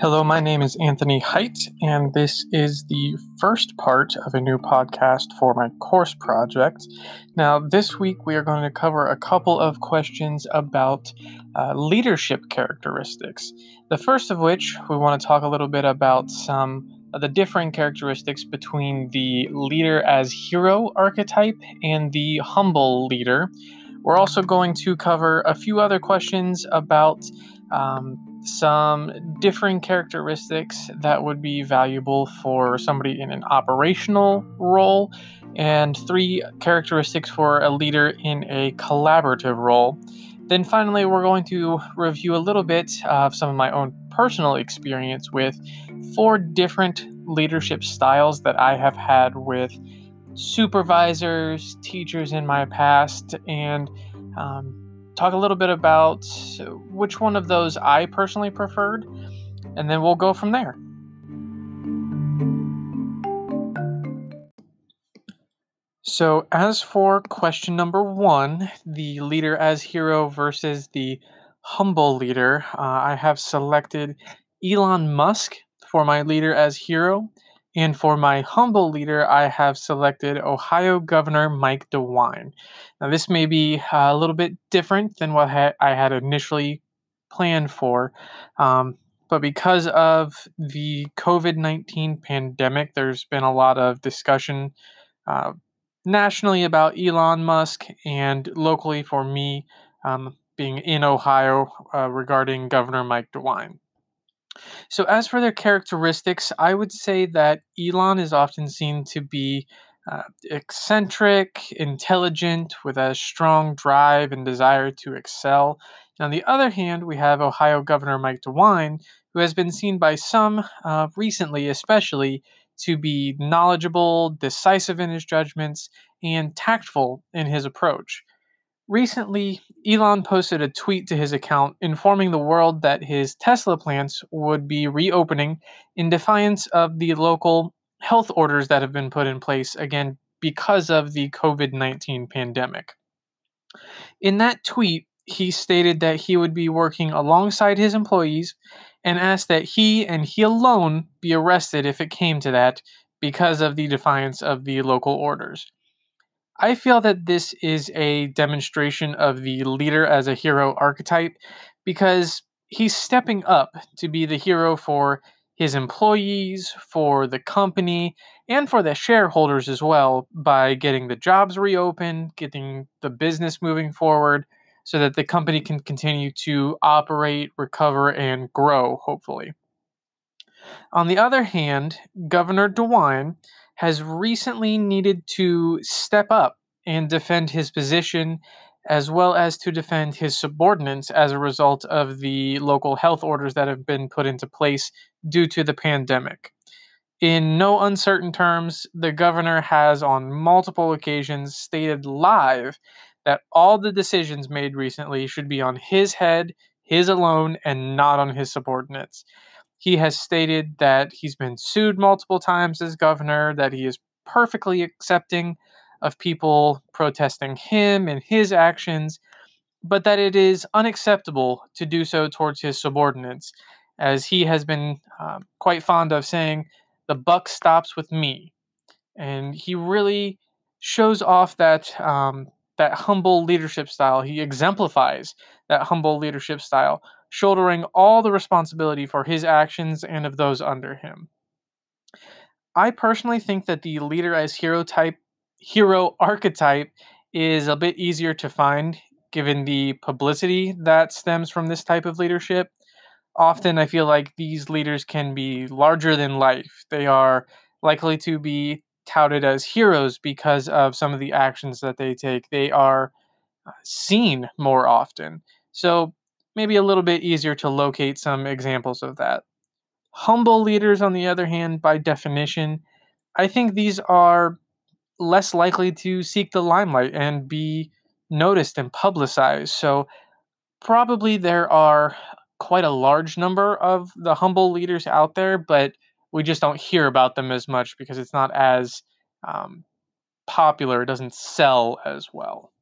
Hello, my name is Anthony Height, and this is the first part of a new podcast for my course project. Now, this week we are going to cover a couple of questions about uh, leadership characteristics. The first of which, we want to talk a little bit about some of the differing characteristics between the leader as hero archetype and the humble leader. We're also going to cover a few other questions about. Um, some differing characteristics that would be valuable for somebody in an operational role, and three characteristics for a leader in a collaborative role. Then finally, we're going to review a little bit of some of my own personal experience with four different leadership styles that I have had with supervisors, teachers in my past, and um, talk a little bit about which one of those I personally preferred, and then we'll go from there. So, as for question number one, the leader as hero versus the humble leader, uh, I have selected Elon Musk for my leader as hero and for my humble leader, I have selected Ohio Governor Mike DeWine. Now, this may be a little bit different than what I had initially planned for, um, but because of the COVID 19 pandemic, there's been a lot of discussion uh, nationally about Elon Musk and locally for me um, being in Ohio uh, regarding Governor Mike DeWine. So, as for their characteristics, I would say that Elon is often seen to be uh, eccentric, intelligent, with a strong drive and desire to excel. And on the other hand, we have Ohio Governor Mike DeWine, who has been seen by some uh, recently, especially, to be knowledgeable, decisive in his judgments, and tactful in his approach. Recently, Elon posted a tweet to his account informing the world that his Tesla plants would be reopening in defiance of the local health orders that have been put in place, again, because of the COVID 19 pandemic. In that tweet, he stated that he would be working alongside his employees and asked that he and he alone be arrested if it came to that because of the defiance of the local orders. I feel that this is a demonstration of the leader as a hero archetype because he's stepping up to be the hero for his employees, for the company, and for the shareholders as well by getting the jobs reopened, getting the business moving forward so that the company can continue to operate, recover, and grow, hopefully. On the other hand, Governor DeWine has recently needed to step up and defend his position as well as to defend his subordinates as a result of the local health orders that have been put into place due to the pandemic. In no uncertain terms, the governor has on multiple occasions stated live that all the decisions made recently should be on his head, his alone, and not on his subordinates. He has stated that he's been sued multiple times as governor, that he is perfectly accepting of people protesting him and his actions, but that it is unacceptable to do so towards his subordinates, as he has been uh, quite fond of saying, the buck stops with me. And he really shows off that um, that humble leadership style. He exemplifies that humble leadership style shouldering all the responsibility for his actions and of those under him. I personally think that the leader as hero type hero archetype is a bit easier to find given the publicity that stems from this type of leadership. Often I feel like these leaders can be larger than life. They are likely to be touted as heroes because of some of the actions that they take. They are uh, seen more often. So maybe a little bit easier to locate some examples of that. Humble leaders, on the other hand, by definition, I think these are less likely to seek the limelight and be noticed and publicized. So, probably there are quite a large number of the humble leaders out there, but we just don't hear about them as much because it's not as um, popular. It doesn't sell as well.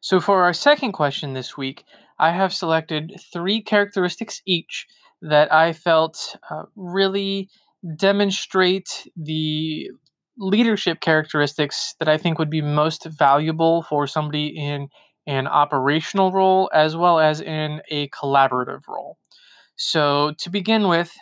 So, for our second question this week, I have selected three characteristics each that I felt uh, really demonstrate the leadership characteristics that I think would be most valuable for somebody in an operational role as well as in a collaborative role. So, to begin with,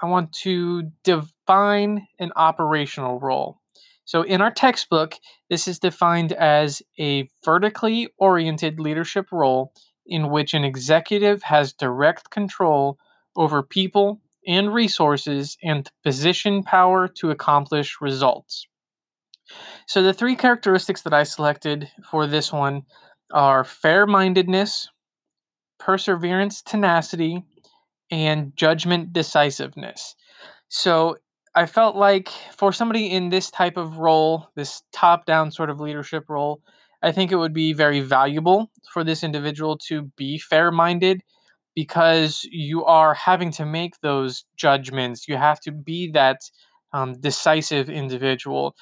I want to define an operational role. So, in our textbook, this is defined as a vertically oriented leadership role in which an executive has direct control over people and resources and position power to accomplish results. So, the three characteristics that I selected for this one are fair mindedness, perseverance, tenacity, and judgment decisiveness. So I felt like for somebody in this type of role, this top down sort of leadership role, I think it would be very valuable for this individual to be fair minded because you are having to make those judgments. You have to be that um, decisive individual.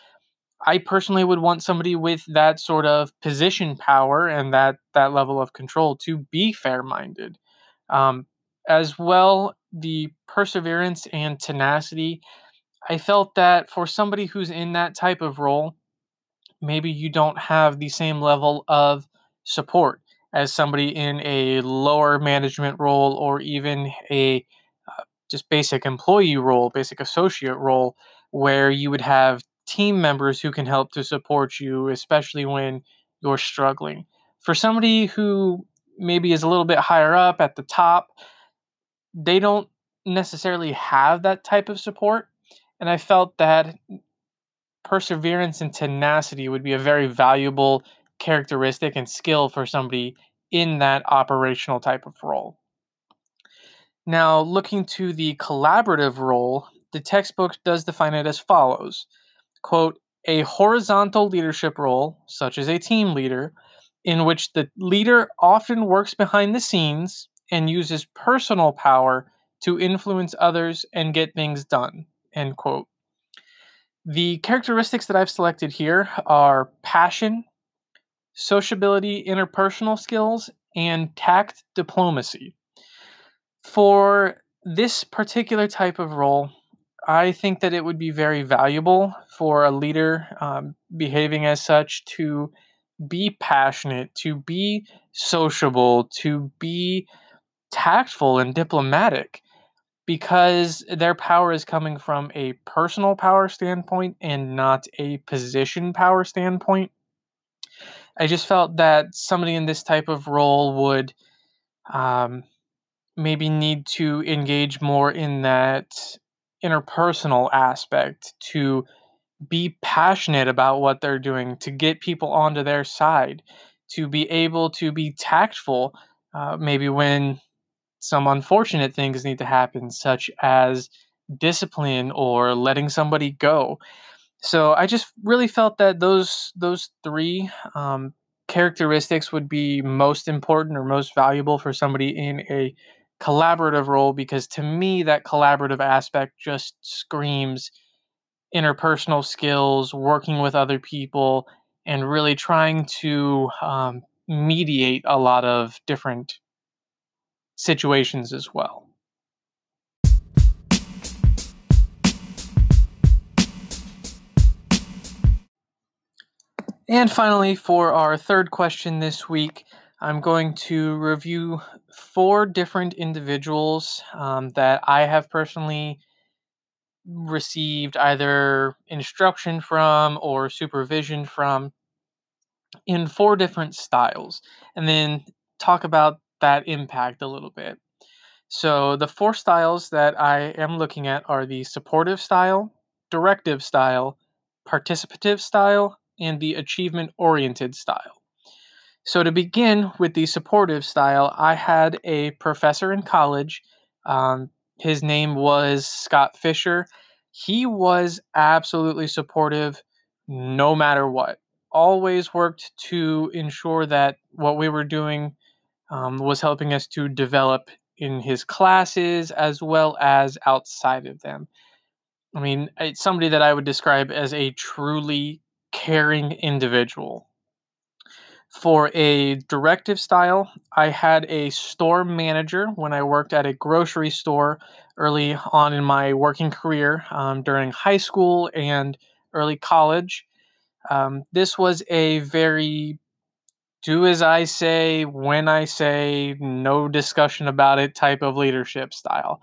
I personally would want somebody with that sort of position power and that that level of control to be fair minded. Um, as well, the perseverance and tenacity. I felt that for somebody who's in that type of role, maybe you don't have the same level of support as somebody in a lower management role or even a uh, just basic employee role, basic associate role, where you would have team members who can help to support you, especially when you're struggling. For somebody who maybe is a little bit higher up at the top, they don't necessarily have that type of support. And I felt that perseverance and tenacity would be a very valuable characteristic and skill for somebody in that operational type of role. Now, looking to the collaborative role, the textbook does define it as follows quote, a horizontal leadership role, such as a team leader, in which the leader often works behind the scenes and uses personal power to influence others and get things done. End quote. The characteristics that I've selected here are passion, sociability, interpersonal skills, and tact diplomacy. For this particular type of role, I think that it would be very valuable for a leader um, behaving as such to be passionate, to be sociable, to be tactful and diplomatic because their power is coming from a personal power standpoint and not a position power standpoint. I just felt that somebody in this type of role would um, maybe need to engage more in that interpersonal aspect to be passionate about what they're doing, to get people onto their side, to be able to be tactful, uh, maybe when some unfortunate things need to happen, such as discipline or letting somebody go. So I just really felt that those those three um, characteristics would be most important or most valuable for somebody in a collaborative role because to me that collaborative aspect just screams interpersonal skills, working with other people, and really trying to um, mediate a lot of different situations as well. And finally, for our third question this week, I'm going to review four different individuals um, that I have personally received either instruction from or supervision from in four different styles, and then talk about that impact a little bit. So, the four styles that I am looking at are the supportive style, directive style, participative style, and the achievement oriented style. So, to begin with the supportive style, I had a professor in college. Um, his name was Scott Fisher. He was absolutely supportive no matter what. Always worked to ensure that what we were doing um, was helping us to develop in his classes as well as outside of them. I mean, it's somebody that I would describe as a truly caring individual. For a directive style, I had a store manager when I worked at a grocery store early on in my working career um, during high school and early college. Um, this was a very do as I say, when I say, no discussion about it type of leadership style.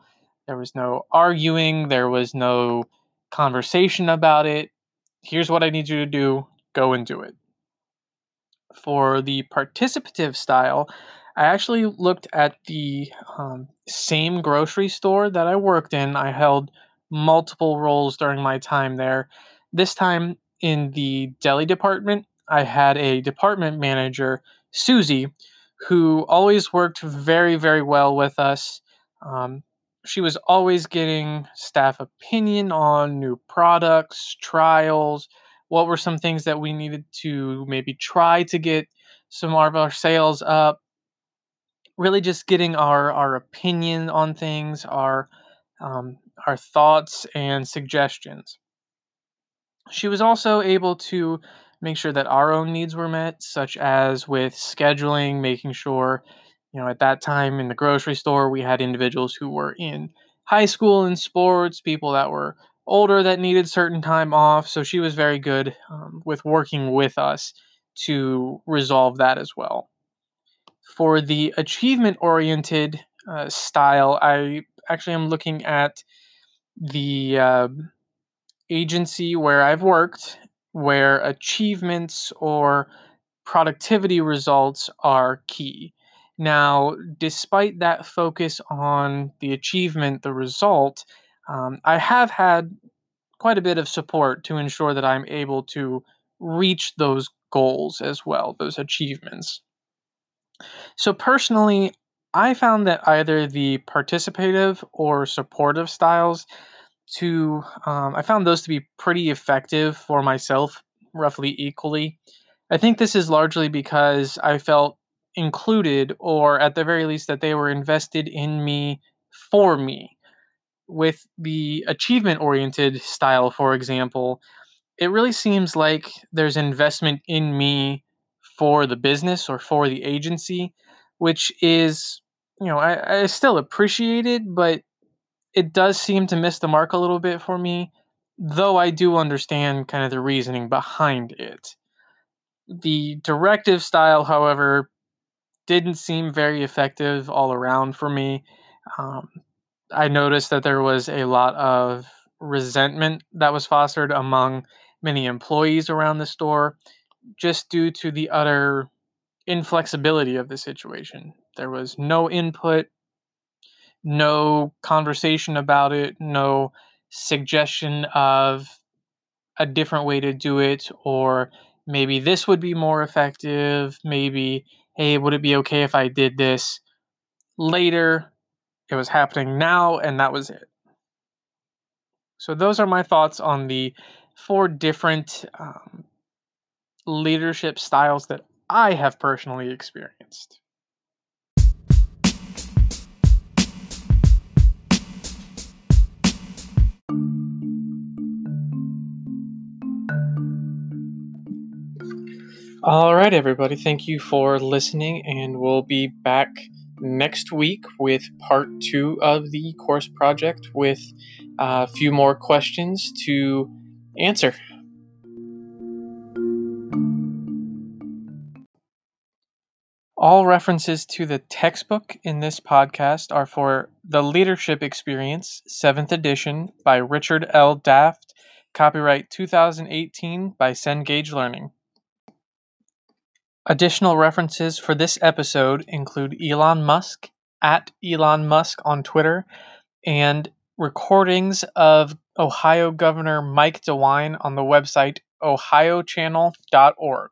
There was no arguing, there was no conversation about it. Here's what I need you to do go and do it. For the participative style, I actually looked at the um, same grocery store that I worked in. I held multiple roles during my time there. This time in the deli department, I had a department manager, Susie, who always worked very, very well with us. Um, she was always getting staff opinion on new products, trials, what were some things that we needed to maybe try to get some of our sales up? Really just getting our our opinion on things our um, our thoughts and suggestions. She was also able to make sure that our own needs were met such as with scheduling making sure you know at that time in the grocery store we had individuals who were in high school in sports people that were older that needed certain time off. So she was very good um, with working with us to resolve that as well. For the achievement oriented uh, style, I actually am looking at the uh, agency where I've worked, where achievements or productivity results are key. Now, despite that focus on the achievement, the result, um, I have had quite a bit of support to ensure that I'm able to reach those goals as well, those achievements. So, personally, I found that either the participative or supportive styles to um, I found those to be pretty effective for myself, roughly equally. I think this is largely because I felt included, or at the very least, that they were invested in me for me with the achievement oriented style, for example, it really seems like there's investment in me for the business or for the agency, which is, you know, I, I still appreciate it, but it does seem to miss the mark a little bit for me, though I do understand kind of the reasoning behind it. The directive style, however, didn't seem very effective all around for me. Um, I noticed that there was a lot of resentment that was fostered among many employees around the store just due to the utter inflexibility of the situation. There was no input, no conversation about it, no suggestion of a different way to do it, or maybe this would be more effective. Maybe, hey, would it be okay if I did this later? It was happening now, and that was it. So, those are my thoughts on the four different um, leadership styles that I have personally experienced. All right, everybody. Thank you for listening, and we'll be back next week with part two of the course project with uh, a few more questions to answer. All references to the textbook in this podcast are for The Leadership Experience, 7th edition by Richard L. Daft, copyright 2018 by Cengage Learning. Additional references for this episode include Elon Musk, at Elon Musk on Twitter, and recordings of Ohio Governor Mike DeWine on the website ohiochannel.org.